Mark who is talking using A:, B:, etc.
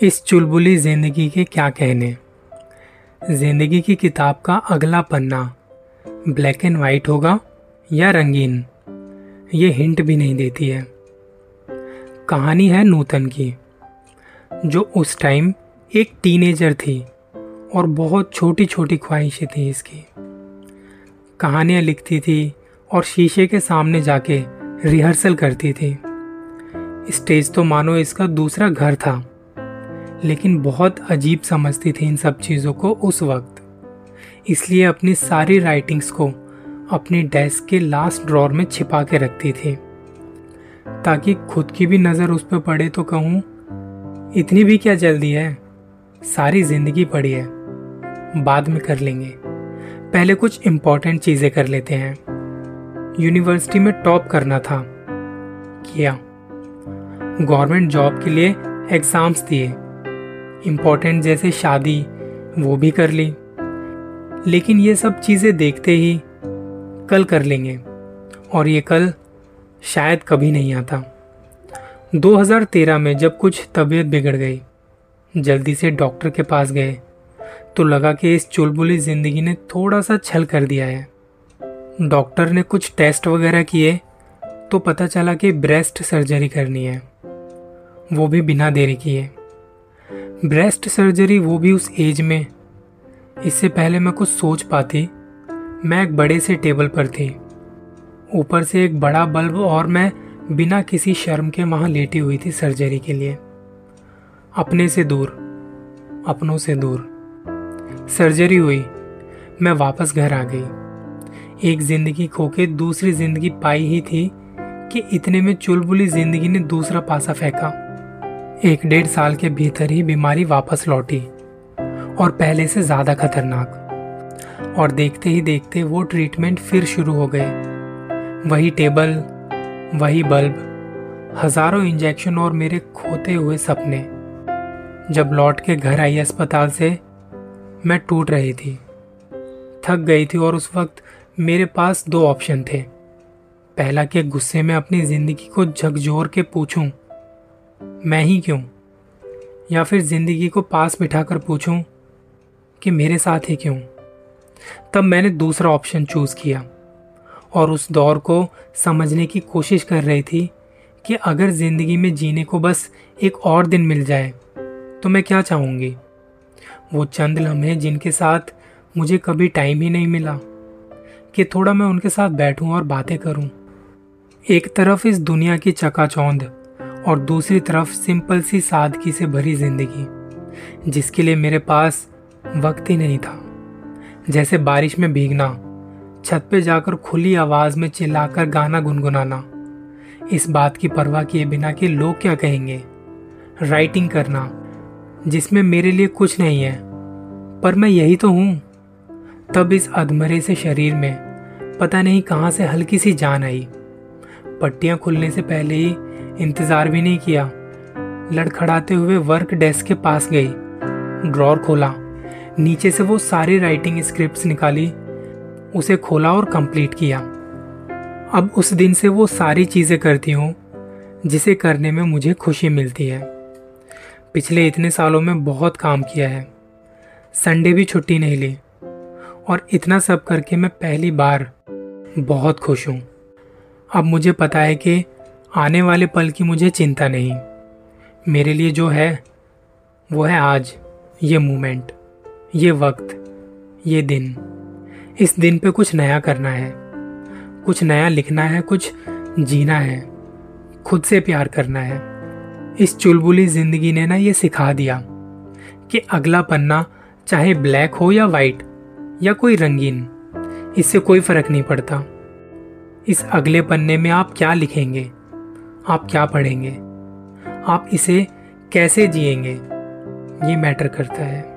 A: इस चुलबुली ज़िंदगी के क्या कहने? ज़िंदगी की किताब का अगला पन्ना, ब्लैक एंड वाइट होगा या रंगीन? ये हिंट भी नहीं देती है। कहानी है नूतन की, जो उस टाइम एक टीनेजर थी और बहुत छोटी छोटी ख्वाहिशें थी इसकी। कहानियाँ लिखती थी और शीशे के सामने जाके रिहर्सल करती थी। स्टेज तो मानो इसका दूसरा घर था। लेकिन बहुत अजीब समझती थी इन सब चीज़ों को उस वक्त। इसलिए अपनी सारी राइटिंग्स को अपने डेस्क के लास्ट ड्रॉर में छिपा के रखती थी। ताकि खुद की भी नज़र उस पर पड़े तो कहूँ, इतनी भी क्या जल्दी है? सारी ज़िंदगी पड़ी है। बाद में कर लेंगे। पहले कुछ इम्पोर्टेंट चीज़ें कर लेते हैं। यूनिवर्सिटी में टॉप करना था। किया। गवर्नमेंट जॉब के लिए एग्ज़ाम्स दिए। इम्पोर्टेंट जैसे शादी, वो भी कर ली। लेकिन ये सब चीज़ें देखते ही कल कर लेंगे। और ये कल शायद कभी नहीं आता। 2013 में जब कुछ तबीयत बिगड़ गई, जल्दी से डॉक्टर के पास गए तो लगा कि इस चुलबुली ज़िंदगी ने थोड़ा सा छल कर दिया है। डॉक्टर ने कुछ टेस्ट वगैरह किए तो पता चला कि ब्रेस्ट सर्जरी करनी है। वो भी बिना देरी किए। ब्रेस्ट सर्जरी वो भी उस एज में। इससे पहले मैं कुछ सोच पाती। मैं एक बड़े से टेबल पर थी। ऊपर से एक बड़ा बल्ब और मैं बिना किसी शर्म के वहाँ लेटी हुई थी सर्जरी के लिए। अपने से दूर, अपनों से दूर। सर्जरी हुई। मैं वापस घर आ गई। एक ज़िंदगी खो के दूसरी ज़िंदगी पाई ही थी कि इतने में चुलबुली ज़िंदगी ने दूसरा पासा फेंका। एक डेढ़ साल के भीतर ही बीमारी वापस लौटी और पहले से ज़्यादा खतरनाक। और देखते ही देखते वो ट्रीटमेंट फिर शुरू हो गए। वही टेबल वही बल्ब हज़ारों इंजेक्शन और मेरे खोते हुए सपने। जब लौट के घर आई अस्पताल से, मैं टूट रही थी। थक गई थी और उस वक्त मेरे पास दो ऑप्शन थे। पहला के गुस्से में अपनी ज़िंदगी को झकझोर के पूछूँ मैं ही क्यों? या फिर ज़िंदगी को पास बिठाकर पूछूँ कि मेरे साथ ही क्यों? तब मैंने दूसरा ऑप्शन चूज़ किया और उस दौर को समझने की कोशिश कर रही थी कि अगर ज़िंदगी में जीने को बस एक और दिन मिल जाए तो मैं क्या चाहूँगी? वो चंद लम्हे जिनके साथ मुझे कभी टाइम ही नहीं मिला, कि थोड़ा मैं उनके साथ बैठूं और बातें करूँ। एक तरफ़ इस दुनिया की चकाचौंध और दूसरी तरफ़ सिंपल सी सादगी से भरी ज़िंदगी, जिसके लिए मेरे पास वक्त ही नहीं था। जैसे बारिश में भीगना, छत पे जाकर खुली आवाज़ में चिल्लाकर गाना गुनगुनाना, इस बात की परवाह किए बिना कि लोग क्या कहेंगे? राइटिंग करना, जिसमें मेरे लिए कुछ नहीं है, पर मैं यही तो हूँ। तब इस अधमरे से शरीर में पता नहीं कहाँ से हल्की सी जान आई। पट्टियाँ खुलने से पहले ही इंतज़ार भी नहीं किया। लड़खड़ाते हुए वर्क डेस्क के पास गई। ड्रॉर खोला। नीचे से वो सारी राइटिंग स्क्रिप्ट्स निकाली। उसे खोला और कंप्लीट किया। अब उस दिन से वो सारी चीज़ें करती हूँ, जिसे करने में मुझे खुशी मिलती है। पिछले इतने सालों में बहुत काम किया है। संडे भी छुट्टी नहीं ली। और इतना सब करके मैं पहली बार बहुत खुश हूँ। अब मुझे पता है कि आने वाले पल की मुझे चिंता नहीं। मेरे लिए जो है, वो है आज, ये मोमेंट, ये वक्त, ये दिन। इस दिन पे कुछ नया करना है। कुछ नया लिखना है, कुछ जीना है। खुद से प्यार करना है। इस चुलबुली ज़िंदगी ने ना ये सिखा दिया कि अगला पन्ना चाहे ब्लैक हो या वाइट या कोई रंगीन, इससे कोई फ़र्क नहीं पड़ता। इस अगले पन्ने में आप क्या लिखेंगे? आप क्या पढ़ेंगे? आप इसे कैसे जिएँगे? ये मैटर करता है।